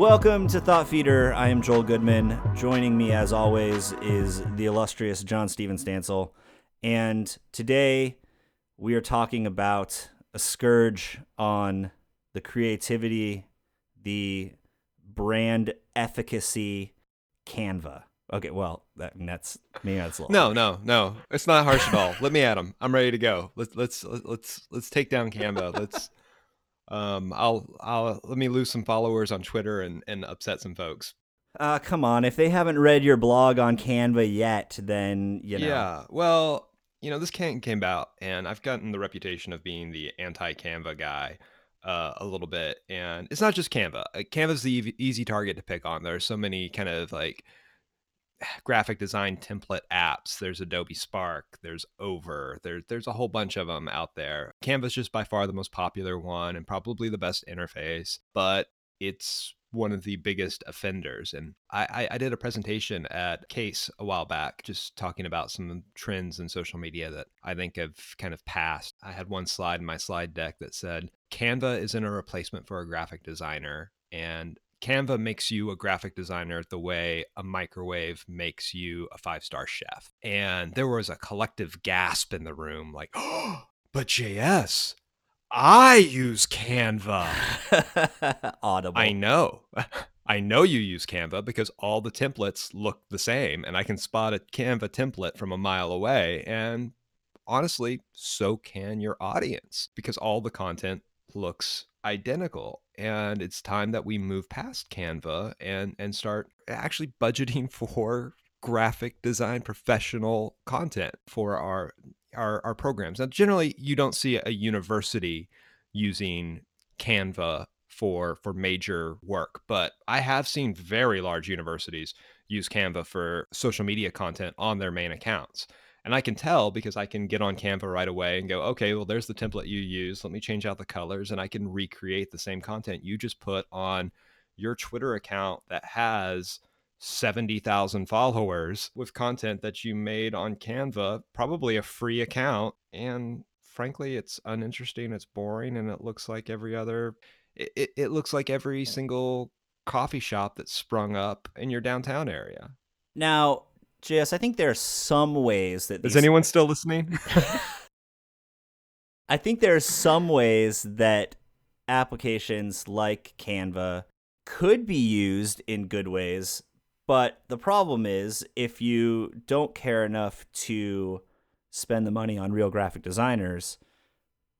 Welcome to Thought Feeder. I am Joel Goodman. Joining me, as always, is the illustrious Jon-Stephen Stansel. And today we are talking about a scourge on the creativity, the brand efficacy, Canva. Okay, well, that, that's maybe that's a little. No, no, no. It's not harsh at all. Let me at him. I'm ready to go. Let's let's let's let's take down Canva. Let's um I'll I'll let me lose some followers on Twitter and and upset some folks. Uh, come on. If they haven't read your blog on Canva yet, then you know. Yeah. Well, you know, this can came about, and I've gotten the reputation of being the anti-Canva guy uh, a little bit. And it's not just Canva. Uh, Canva's the easy, easy target to pick on. There's so many kind of like graphic design template apps. There's Adobe Spark, there's Over, there's there's a whole bunch of them out there. Canva's just by far the most popular one and probably the best interface, but it's one of the biggest offenders. And I, I, did a presentation at CASE a while back, just talking about some trends in social media that I think have kind of passed. I had one slide in my slide deck that said Canva isn't a replacement for a graphic designer. And Canva makes you a graphic designer the way a microwave makes you a five star chef. And there was a collective gasp in the room like, oh, but JS, I use Canva. Audible. I know. I know you use Canva because all the templates look the same and I can spot a Canva template from a mile away. And honestly, so can your audience because all the content looks identical and it's time that we move past canva and and start actually budgeting for graphic design professional content for our our, our programs. Now generally you don't see a university using canva for for major work but i have seen very large universities use canva for social media content on their main accounts and I can tell because I can get on Canva right away and go, okay, well, there's the template you use. Let me change out the colors and I can recreate the same content you just put on your Twitter account that has 70,000 followers with content that you made on Canva, probably a free account. And frankly, it's uninteresting, it's boring, and it looks like every other, it, it looks like every single coffee shop that's sprung up in your downtown area. Now, JS, I think there are some ways that these... Is anyone still listening? I think there are some ways that applications like Canva could be used in good ways, but the problem is if you don't care enough to spend the money on real graphic designers,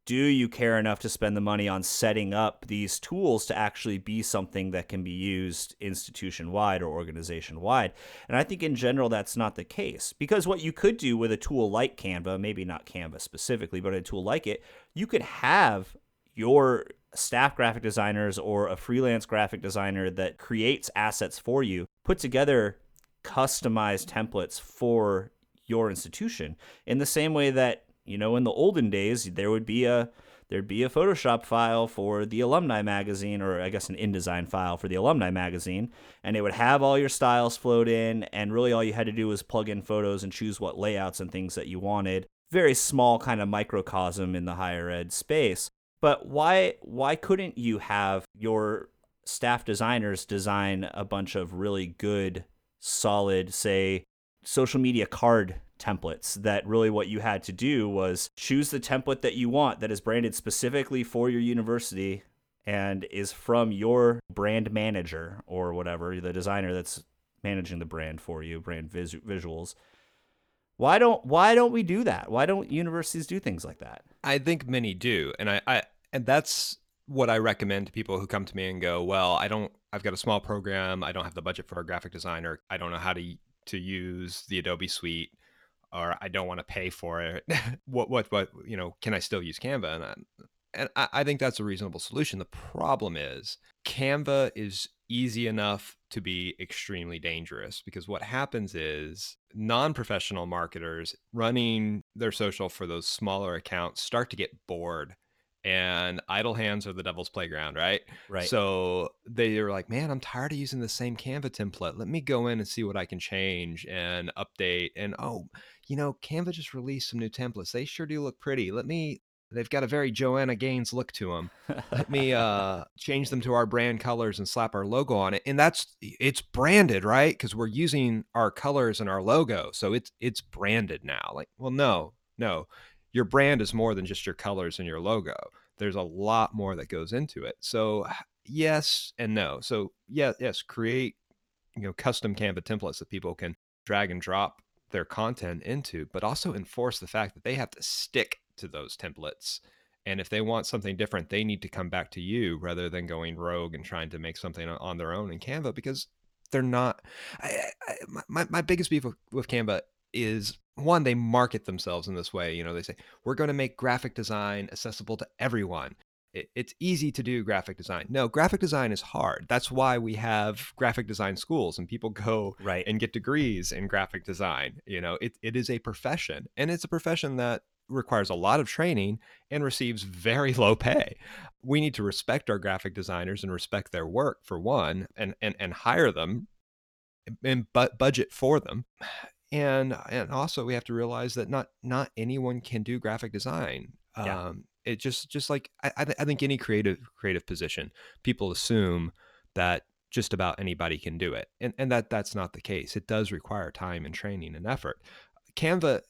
do you care enough to spend the money on setting up these tools to actually be something that can be used institution wide or organization wide? And I think in general that's not the case because what you could do with a tool like Canva, maybe not Canva specifically, but a tool like it, you could have your staff graphic designers or a freelance graphic designer that creates assets for you put together customized templates for your institution in the same way that you know, in the olden days, there would be a there'd be a Photoshop file for the alumni magazine, or I guess an InDesign file for the alumni magazine, and it would have all your styles flowed in, and really all you had to do was plug in photos and choose what layouts and things that you wanted. Very small kind of microcosm in the higher ed space. But why why couldn't you have your staff designers design a bunch of really good, solid, say, social media card templates that really what you had to do was choose the template that you want that is branded specifically for your university and is from your brand manager or whatever the designer that's managing the brand for you brand vis- visuals. Why don't why don't we do that? Why don't universities do things like that? I think many do and i, I and that's what i recommend to people who come to me and go well i don't i've got a small program i don't have the budget for a graphic designer i don't know how to to use the adobe suite or I don't want to pay for it. what what what you know? Can I still use Canva? And I, and I, I think that's a reasonable solution. The problem is Canva is easy enough to be extremely dangerous because what happens is non-professional marketers running their social for those smaller accounts start to get bored and idle hands are the devil's playground, right? Right. So they are like, man, I'm tired of using the same Canva template. Let me go in and see what I can change and update. And oh, you know, Canva just released some new templates. They sure do look pretty. Let me they've got a very Joanna Gaines look to them. Let me uh, change them to our brand colors and slap our logo on it. And that's it's branded, right? Because we're using our colors and our logo, so it's it's branded now. Like, well, no, no, your brand is more than just your colors and your logo. There's a lot more that goes into it. So yes and no. So yeah, yes, create you know custom Canva templates that people can drag and drop their content into, but also enforce the fact that they have to stick to those templates. And if they want something different, they need to come back to you rather than going rogue and trying to make something on their own in Canva because they're not. I, I, my, my biggest beef with, with Canva is one, they market themselves in this way. You know, they say, we're going to make graphic design accessible to everyone it's easy to do graphic design. No, graphic design is hard. That's why we have graphic design schools and people go right. and get degrees in graphic design. You know, it, it is a profession and it's a profession that requires a lot of training and receives very low pay. We need to respect our graphic designers and respect their work for one and and, and hire them and bu- budget for them. And and also we have to realize that not not anyone can do graphic design. Yeah. Um, it just just like I, I, th- I think any creative creative position people assume that just about anybody can do it and and that that's not the case. It does require time and training and effort. Canva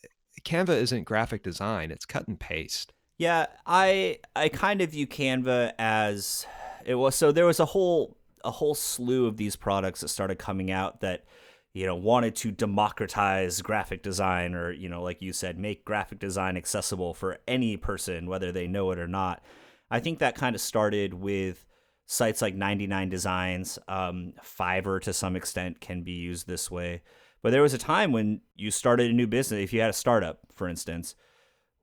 canva isn't graphic design it's cut and paste. Yeah i i kind of view canva as it was so there was a whole a whole slew of these products that started coming out that you know wanted to democratize graphic design or you know like you said make graphic design accessible for any person whether they know it or not. I think that kind of started with sites like 99 designs. Um, fiverr to some extent can be used this way. But there was a time when you started a new business if you had a startup for instance.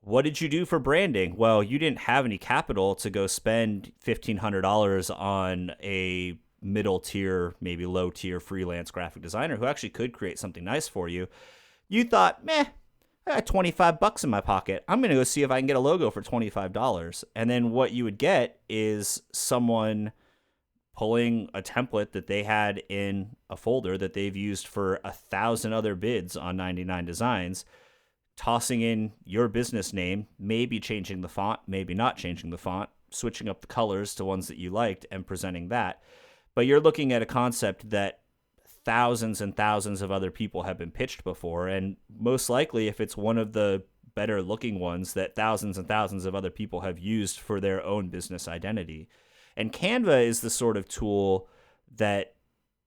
What did you do for branding? Well you didn't have any capital to go spend $1500 on a middle tier, maybe low tier freelance graphic designer who actually could create something nice for you, you thought, meh, I got 25 bucks in my pocket. I'm going to go see if I can get a logo for $25. And then what you would get is someone pulling a template that they had in a folder that they've used for a thousand other bids on 99 designs, tossing in your business name, maybe changing the font, maybe not changing the font, switching up the colors to ones that you liked, and presenting that. But you're looking at a concept that thousands and thousands of other people have been pitched before. And most likely, if it's one of the better looking ones that thousands and thousands of other people have used for their own business identity. And Canva is the sort of tool that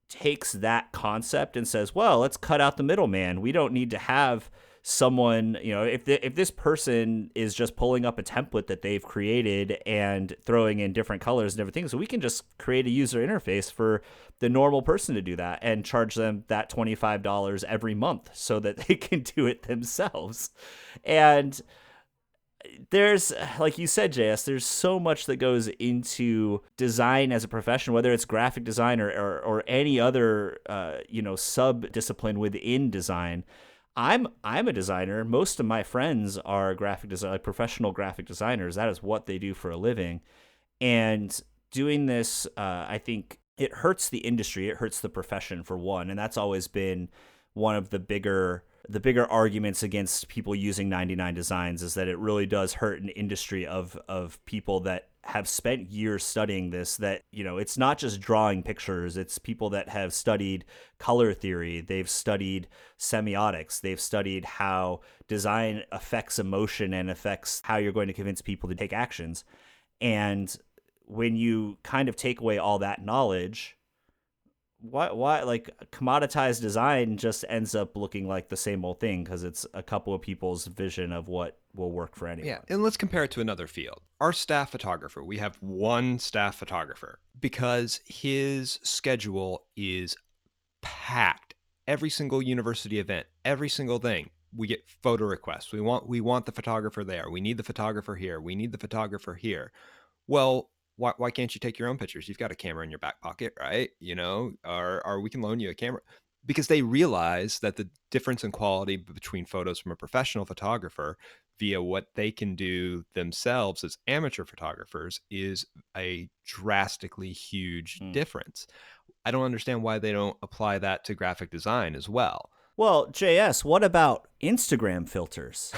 takes that concept and says, well, let's cut out the middleman. We don't need to have someone, you know, if the, if this person is just pulling up a template that they've created and throwing in different colors and everything, so we can just create a user interface for the normal person to do that and charge them that $25 every month so that they can do it themselves. And there's like you said js there's so much that goes into design as a profession whether it's graphic design or, or, or any other uh, you know sub discipline within design I'm I'm a designer. Most of my friends are graphic design, like professional graphic designers. That is what they do for a living. And doing this, uh, I think it hurts the industry. It hurts the profession for one, and that's always been one of the bigger the bigger arguments against people using 99 designs is that it really does hurt an industry of of people that have spent years studying this that you know it's not just drawing pictures it's people that have studied color theory they've studied semiotics they've studied how design affects emotion and affects how you're going to convince people to take actions. And when you kind of take away all that knowledge why why like commoditized design just ends up looking like the same old thing because it's a couple of people's vision of what will work for anyone. Yeah, and let's compare it to another field. Our staff photographer, we have one staff photographer because his schedule is packed. Every single university event, every single thing, we get photo requests. We want we want the photographer there. We need the photographer here. We need the photographer here. Well, why, why can't you take your own pictures? You've got a camera in your back pocket, right? You know, or, or we can loan you a camera because they realize that the difference in quality between photos from a professional photographer via what they can do themselves as amateur photographers is a drastically huge mm. difference. I don't understand why they don't apply that to graphic design as well. Well, JS, what about Instagram filters?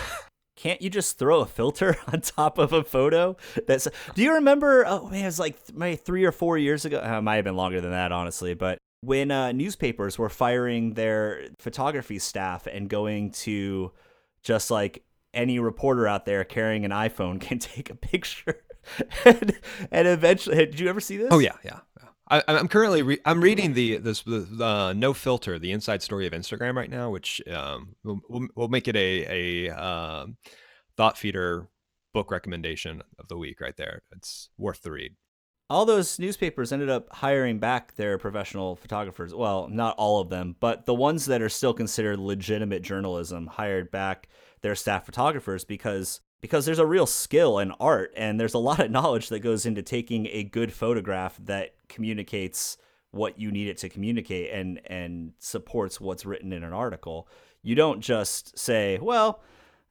can't you just throw a filter on top of a photo? That's. Do you remember? Oh man, it was like maybe three or four years ago. Uh, it might have been longer than that, honestly. But when uh, newspapers were firing their photography staff and going to just like any reporter out there carrying an iPhone can take a picture. and, and eventually, did you ever see this? Oh yeah, yeah. I, am currently re- I'm reading the this the uh, no filter the inside story of Instagram right now, which um, will will make it a a uh, thought feeder book recommendation of the week right there. It's worth the read. All those newspapers ended up hiring back their professional photographers. Well, not all of them, but the ones that are still considered legitimate journalism hired back their staff photographers because because there's a real skill and art and there's a lot of knowledge that goes into taking a good photograph that communicates what you need it to communicate and and supports what's written in an article. You don't just say, "Well,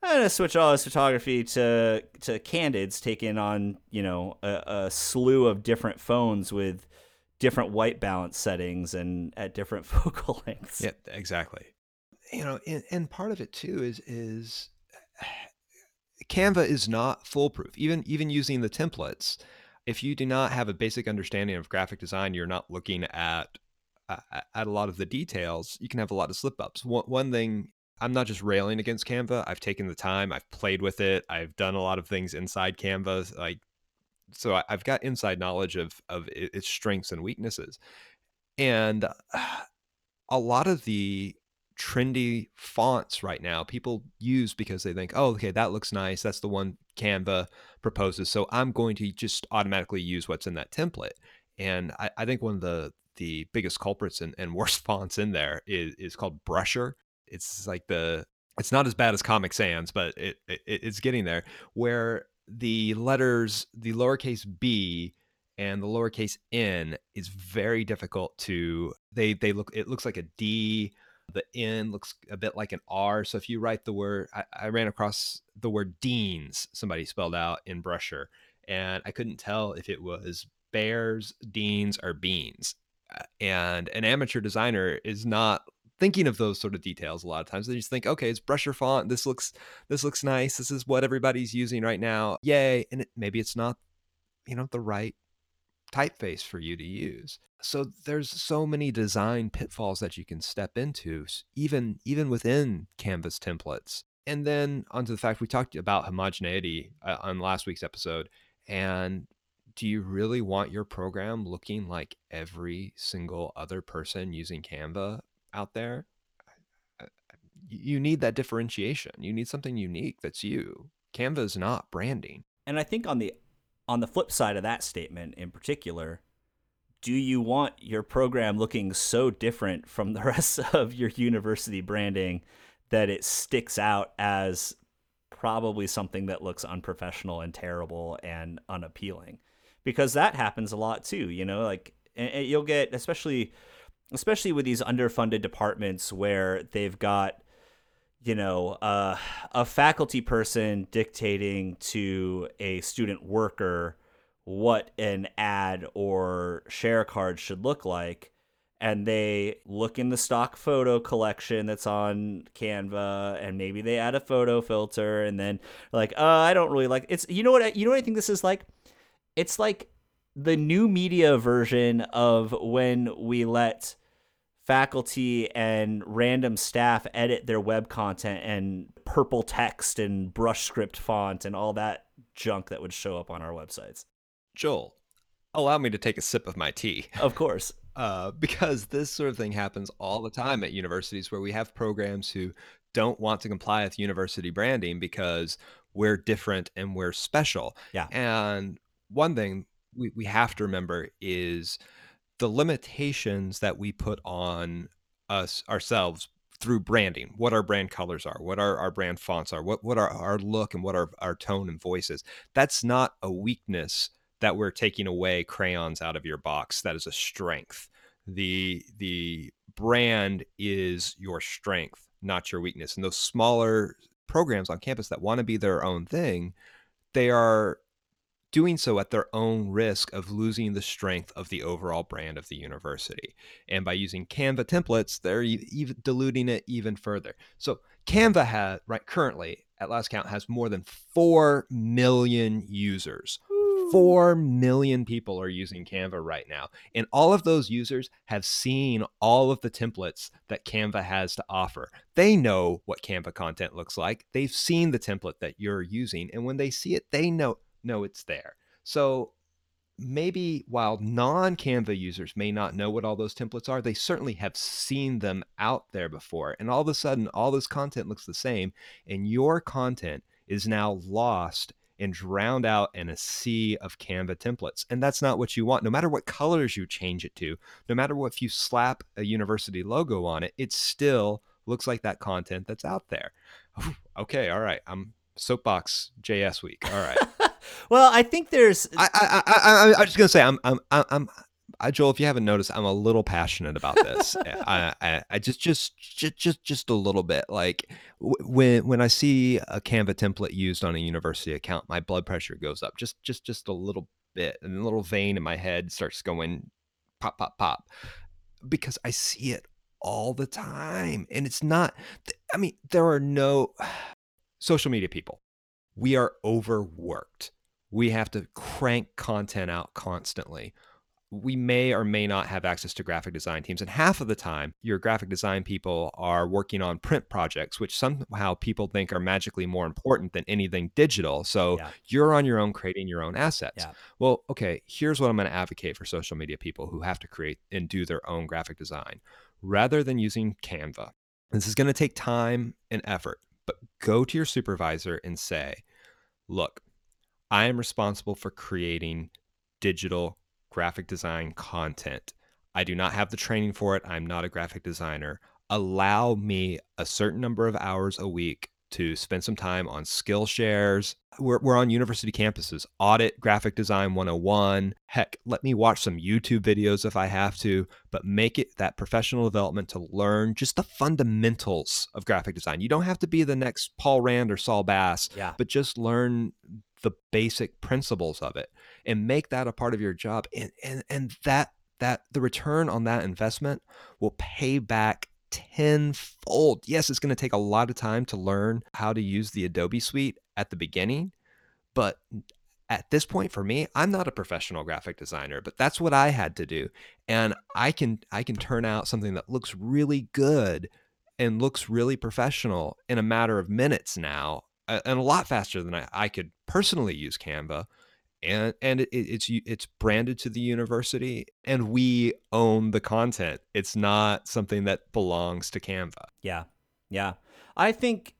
I'm gonna switch all this photography to to candids taken on you know a, a slew of different phones with different white balance settings and at different focal lengths." Yeah, exactly. You know, and, and part of it too is is Canva is not foolproof. Even even using the templates, if you do not have a basic understanding of graphic design, you're not looking at at a lot of the details. You can have a lot of slip ups. One, one thing I'm not just railing against Canva. I've taken the time. I've played with it. I've done a lot of things inside Canva. Like so, I, have got inside knowledge of of its strengths and weaknesses, and uh, a lot of the trendy fonts right now people use because they think, oh, okay, that looks nice. That's the one Canva proposes. So I'm going to just automatically use what's in that template. And I, I think one of the the biggest culprits and, and worst fonts in there is, is called Brusher. It's like the it's not as bad as Comic Sans, but it, it it's getting there where the letters, the lowercase b and the lowercase n is very difficult to they they look it looks like a D the N looks a bit like an R. So if you write the word, I, I ran across the word Deans, somebody spelled out in Brusher, and I couldn't tell if it was bears, deans, or beans. And an amateur designer is not thinking of those sort of details a lot of times they just think okay it's brusher font this looks this looks nice this is what everybody's using right now yay and it, maybe it's not you know the right typeface for you to use. So there's so many design pitfalls that you can step into, even even within Canvas templates. And then onto the fact we talked about homogeneity uh, on last week's episode. And do you really want your program looking like every single other person using Canva out there? You need that differentiation. You need something unique that's you. Canva is not branding. And I think on the on the flip side of that statement in particular, do you want your program looking so different from the rest of your university branding that it sticks out as probably something that looks unprofessional and terrible and unappealing? Because that happens a lot too, you know, like you'll get especially especially with these underfunded departments where they've got you know, uh, a faculty person dictating to a student worker what an ad or share card should look like. And they look in the stock photo collection that's on Canva, and maybe they add a photo filter, and then like, uh, I don't really like it's. You know what? You know what I think this is like? It's like the new media version of when we let faculty and random staff edit their web content and purple text and brush script font and all that junk that would show up on our websites. Joel, allow me to take a sip of my tea. Of course. Uh, because this sort of thing happens all the time at universities where we have programs who don't want to comply with university branding because we're different and we're special. Yeah. And one thing we, we have to remember is the limitations that we put on us ourselves through branding what our brand colors are what our, our brand fonts are what, what our, our look and what our, our tone and voice is that's not a weakness that we're taking away crayons out of your box. That is a strength. The the brand is your strength not your weakness. And those smaller programs on campus that want to be their own thing they are doing so at their own risk of losing the strength of the overall brand of the university. And by using Canva templates, they're even diluting it even further. So Canva has right currently at last count has more than 4 million users. 4 million people are using Canva right now. And all of those users have seen all of the templates that Canva has to offer. They know what Canva content looks like. They've seen the template that you're using. And when they see it, they know, know it's there. So maybe while non Canva users may not know what all those templates are, they certainly have seen them out there before. And all of a sudden, all this content looks the same. And your content is now lost and drowned out in a sea of Canva templates. And that's not what you want. No matter what colors you change it to, no matter what, if you slap a university logo on it, it still looks like that content that's out there. okay, all right. I'm soapbox JS week. All right. well, I think there's. I I I, I I'm just gonna say I'm I'm I'm I, Joel, if you haven't noticed, I'm a little passionate about this. I, I, I, just, just, just, just, just a little bit. Like when, when I see a Canva template used on a university account, my blood pressure goes up just, just, just a little bit, and a little vein in my head starts going pop, pop, pop, because I see it all the time, and it's not. I mean, there are no social media people. We are overworked. We have to crank content out constantly we may or may not have access to graphic design teams. And half of the time, your graphic design people are working on print projects, which somehow people think are magically more important than anything digital. So yeah. you're on your own creating your own assets. Yeah. Well, okay, here's what I'm going to advocate for social media people who have to create and do their own graphic design rather than using Canva. This is going to take time and effort, but go to your supervisor and say, look, I am responsible for creating digital graphic design content. I do not have the training for it. I'm not a graphic designer. Allow me a certain number of hours a week to spend some time on Skillshares. We're, we're on university campuses. Audit Graphic Design 101. Heck, let me watch some YouTube videos if I have to, but make it that professional development to learn just the fundamentals of graphic design. You don't have to be the next Paul Rand or Saul Bass, yeah. but just learn the basic principles of it and make that a part of your job and and and that that the return on that investment will pay back tenfold. Yes, it's going to take a lot of time to learn how to use the Adobe suite at the beginning, but at this point for me, I'm not a professional graphic designer, but that's what I had to do. And I can I can turn out something that looks really good and looks really professional in a matter of minutes now and a lot faster than I, I could personally use Canva. And and it, it's it's branded to the university, and we own the content. It's not something that belongs to Canva. Yeah, yeah. I think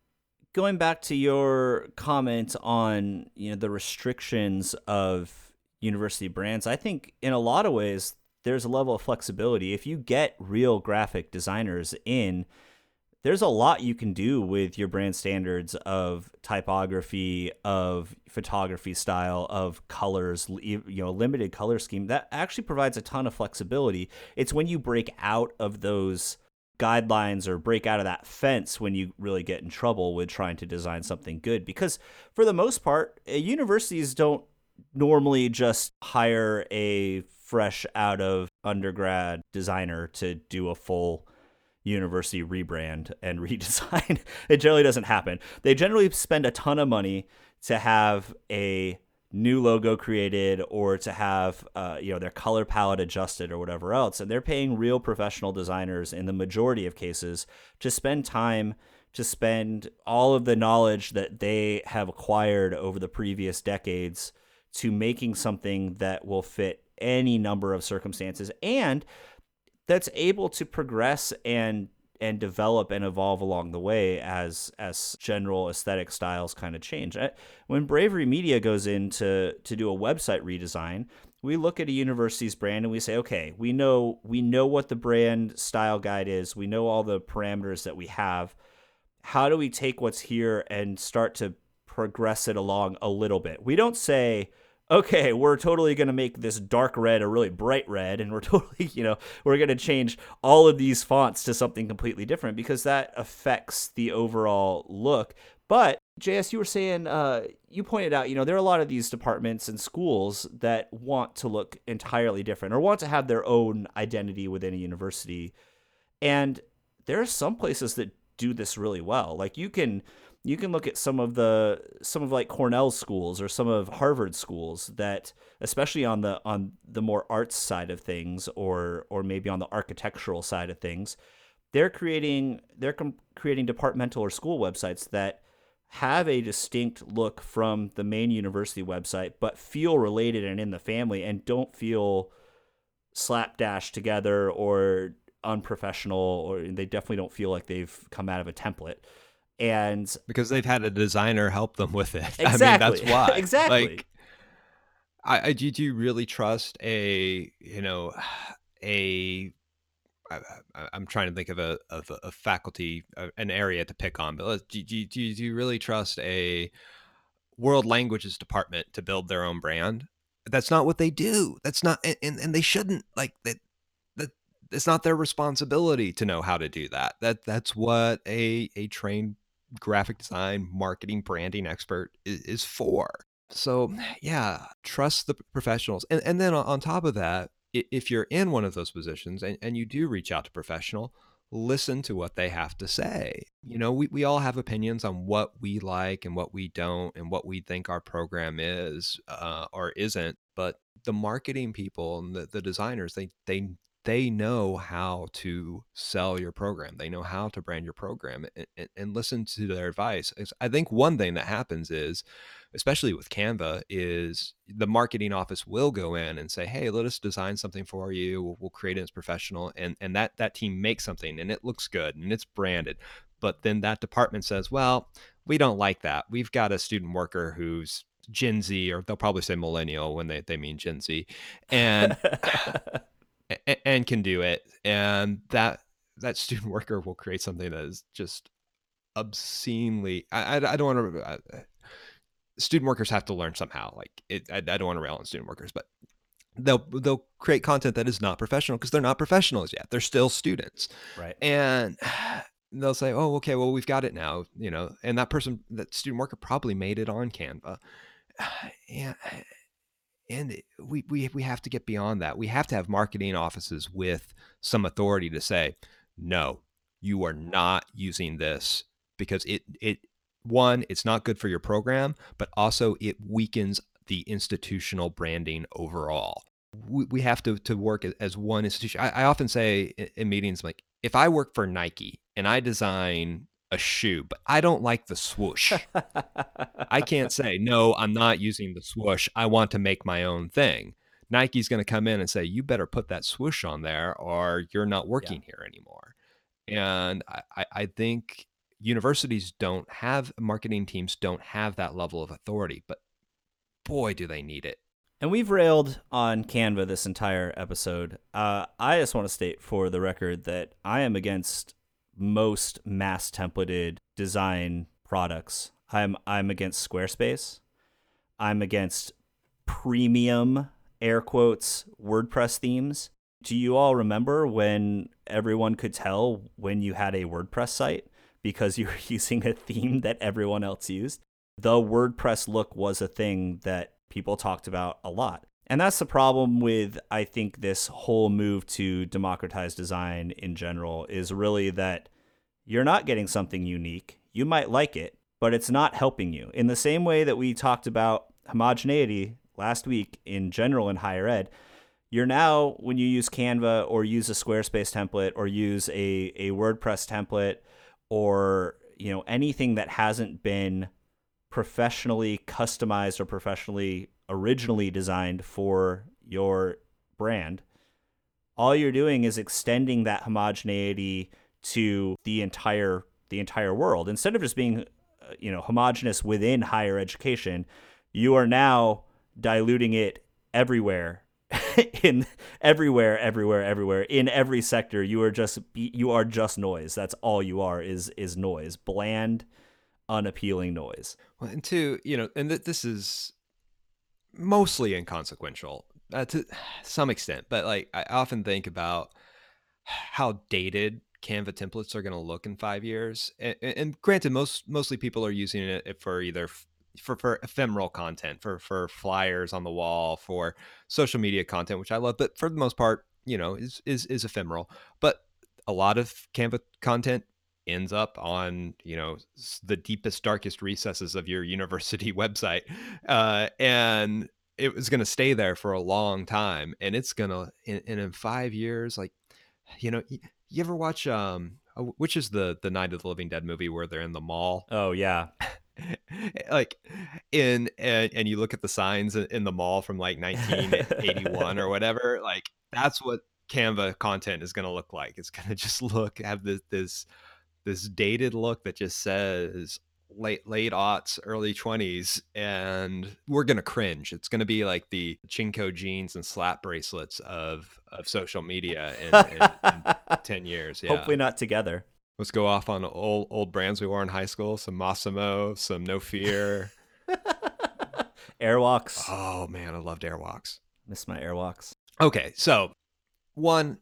going back to your comment on you know the restrictions of university brands, I think in a lot of ways there's a level of flexibility. If you get real graphic designers in there's a lot you can do with your brand standards of typography, of photography style, of colors, you know, limited color scheme. That actually provides a ton of flexibility. It's when you break out of those guidelines or break out of that fence when you really get in trouble with trying to design something good because for the most part, uh, universities don't normally just hire a fresh out of undergrad designer to do a full university rebrand and redesign. it generally doesn't happen. They generally spend a ton of money to have a new logo created or to have uh, you know their color palette adjusted or whatever else and they're paying real professional designers in the majority of cases to spend time to spend all of the knowledge that they have acquired over the previous decades to making something that will fit any number of circumstances and that's able to progress and and develop and evolve along the way as as general aesthetic styles kind of change. When Bravery Media goes in to to do a website redesign, we look at a university's brand and we say, okay, we know we know what the brand style guide is. We know all the parameters that we have. How do we take what's here and start to progress it along a little bit? We don't say, okay, we're totally going to make this dark red a really bright red, and we're totally, you know, we're going to change all of these fonts to something completely different because that affects the overall look. But JS, you were saying, uh, you pointed out, you know, there are a lot of these departments and schools that want to look entirely different or want to have their own identity within a university. And there are some places that do this really well. Like you can you can look at some of the some of like Cornell schools or some of Harvard schools that especially on the on the more arts side of things or or maybe on the architectural side of things they're creating they're com- creating departmental or school websites that have a distinct look from the main university website but feel related and in the family and don't feel slapdash together or unprofessional or they definitely don't feel like they've come out of a template and because they've had a designer help them with it. Exactly. I mean, that's why. exactly. Like, I, I do, do you really trust a you know a I, am trying to think of a of a faculty uh, an area to pick on, but do, do, do, do you really trust a world languages department to build their own brand? That's not what they do. That's not, and, and they shouldn't like that. That it's not their responsibility to know how to do that. That that's what a a trained graphic design, marketing, branding expert is, is for. So yeah, trust the professionals, and and then on top of that, if you're in one of those positions and, and you do reach out to professional, listen to what they have to say. You know, we, we all have opinions on what we like and what we don't and what we think our program is uh, or isn't. But the marketing people and the, the designers, they they they know how to sell your program. They know how to brand your program and, and, and listen to their advice. I think one thing that happens is, especially with Canva, is the marketing office will go in and say, "Hey, let us design something for you. We'll, we'll create it as professional," and and that that team makes something and it looks good and it's branded. But then that department says, "Well, we don't like that. We've got a student worker who's Gen Z, or they'll probably say millennial when they, they mean Gen Z, and and can do it and that that student worker will create something that is just obscenely i, I, I don't want to uh, student workers have to learn somehow like it I, I don't want to rail on student workers but they'll they'll create content that is not professional because they're not professionals yet they're still students. Right. And they'll say oh okay well we've got it now you know and that person that student worker probably made it on canva. And and we, we we have to get beyond that. We have to have marketing offices with some authority to say, no, you are not using this because it it one, it's not good for your program, but also it weakens the institutional branding overall. We, we have to to work as one institution. I, I often say in, in meetings like, if I work for Nike and I design a shoe, but I don't like the swoosh. I can't say, no, I'm not using the swoosh. I want to make my own thing. Nike's going to come in and say, you better put that swoosh on there or you're not working yeah. here anymore. And I, I think universities don't have, marketing teams don't have that level of authority, but boy, do they need it. And we've railed on Canva this entire episode. Uh, I just want to state for the record that I am against most mass templated design products. I'm I'm against Squarespace. I'm against premium air quotes WordPress themes. Do you all remember when everyone could tell when you had a WordPress site because you were using a theme that everyone else used? The WordPress look was a thing that people talked about a lot. And that's the problem with, I think, this whole move to democratize design in general is really that you're not getting something unique. You might like it, but it's not helping you. In the same way that we talked about homogeneity last week in general in higher ed, you're now, when you use Canva or use a Squarespace template or use a, a WordPress template or you know anything that hasn't been professionally customized or professionally originally designed for your brand, all you're doing is extending that homogeneity to the entire the entire world. Instead of just being uh, you know homogenous within higher education you are now diluting it everywhere in everywhere everywhere everywhere in every sector. You are just you are just noise. That's all you are is is noise. Bland unappealing noise well and two you know and th- this is mostly inconsequential uh, to some extent but like i often think about how dated Canva templates are going to look in five years. And, and, granted, most mostly people are using it for either for, for ephemeral content, for for flyers on the wall, for social media content, which I love. But for the most part, you know, is is is ephemeral. But a lot of Canva content ends up on you know the deepest darkest recesses of your university website uh, and it was going to stay there for a long time and it's going to and in five years like you know you, you ever watch um uh, which is the the night of the living dead movie where they're in the mall? Oh yeah. Like in and, and you look at the signs in the mall from like 1981 or whatever like that's what canva content is going to look like. It's going to just look have this this this dated look that just says late late aughts, early twenties, and we're gonna cringe. It's gonna be like the JNCO jeans and slap bracelets of of social media in, in, in ten years. Yeah. Hopefully not together. Let's go off on old old brands we wore in high school. Some Mossimo, some No Fear. Airwalks. Oh man, I loved Airwalks. Miss my Airwalks. Okay, so one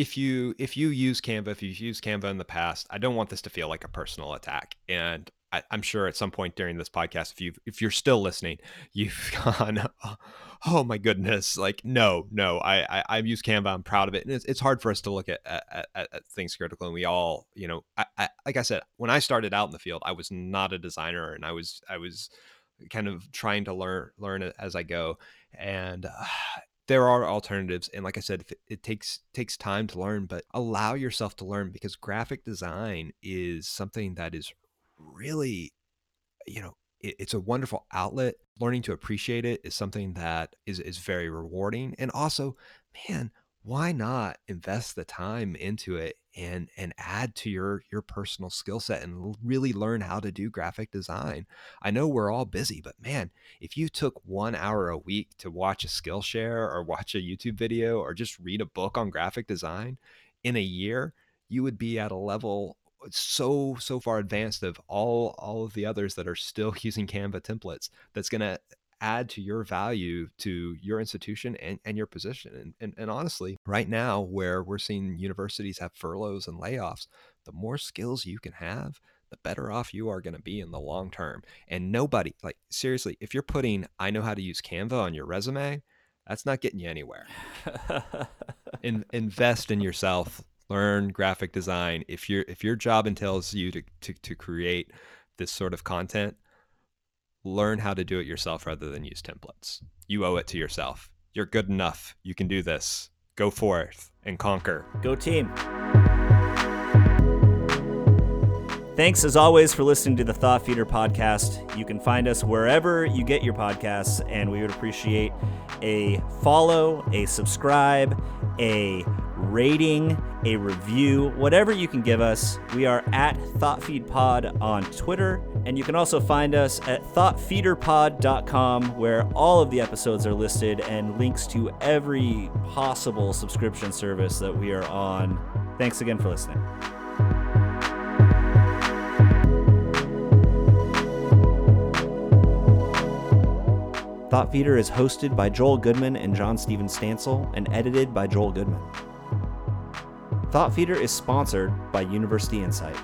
if you if you use Canva, if you've used Canva in the past, I don't want this to feel like a personal attack. And I, am sure at some point during this podcast, if you if you're still listening, you've gone, oh, oh my goodness, like no, no, I, I I've used Canva, I'm proud of it, and it's, it's hard for us to look at, at, at things critical, and we all, you know, I, I, like I said, when I started out in the field, I was not a designer, and I was I was kind of trying to learn learn as I go, and uh, there are alternatives and like i said it, takes takes time to learn but allow yourself to learn because graphic design is something that is really you know it, it's a wonderful outlet. Learning to appreciate it is something that is is very rewarding and also man why not invest the time into it and and add to your your personal skill set and really learn how to do graphic design? I know we're all busy but man if you took one hour a week to watch a skillshare or watch a youtube video or just read a book on graphic design in a year you would be at a level uh, so so far advanced of all all of the others that are still using canva templates that's going to add to your value to your institution and, and your position. And, and, and honestly, right now, where we're seeing universities have furloughs and layoffs, the more skills you can have, the better off you are going to be in the long term. And nobody, like, seriously, if you're putting, I know how to use Canva on your resume, that's not getting you anywhere. in, invest in yourself, learn graphic design. If your if your job entails you to, to, to create this sort of content, learn how to do it yourself rather than use templates. You owe it to yourself. You're good enough. You can do this. Go forth and conquer. Go team. Thanks as always for listening to the Thought Feeder podcast. You can find us wherever you get your podcasts, and we would appreciate a follow, a subscribe, a rating, a review, whatever you can give us. We are at ThoughtFeedPod on Twitter, and you can also find us at thoughtfeederpod.com, where all of the episodes are listed and links to every possible subscription service that we are on. Thanks again for listening. Thought Feeder is hosted by Joel Goodman and Jon-Stephen Stansel and edited by Joel Goodman. Thought Feeder is sponsored by University Insight.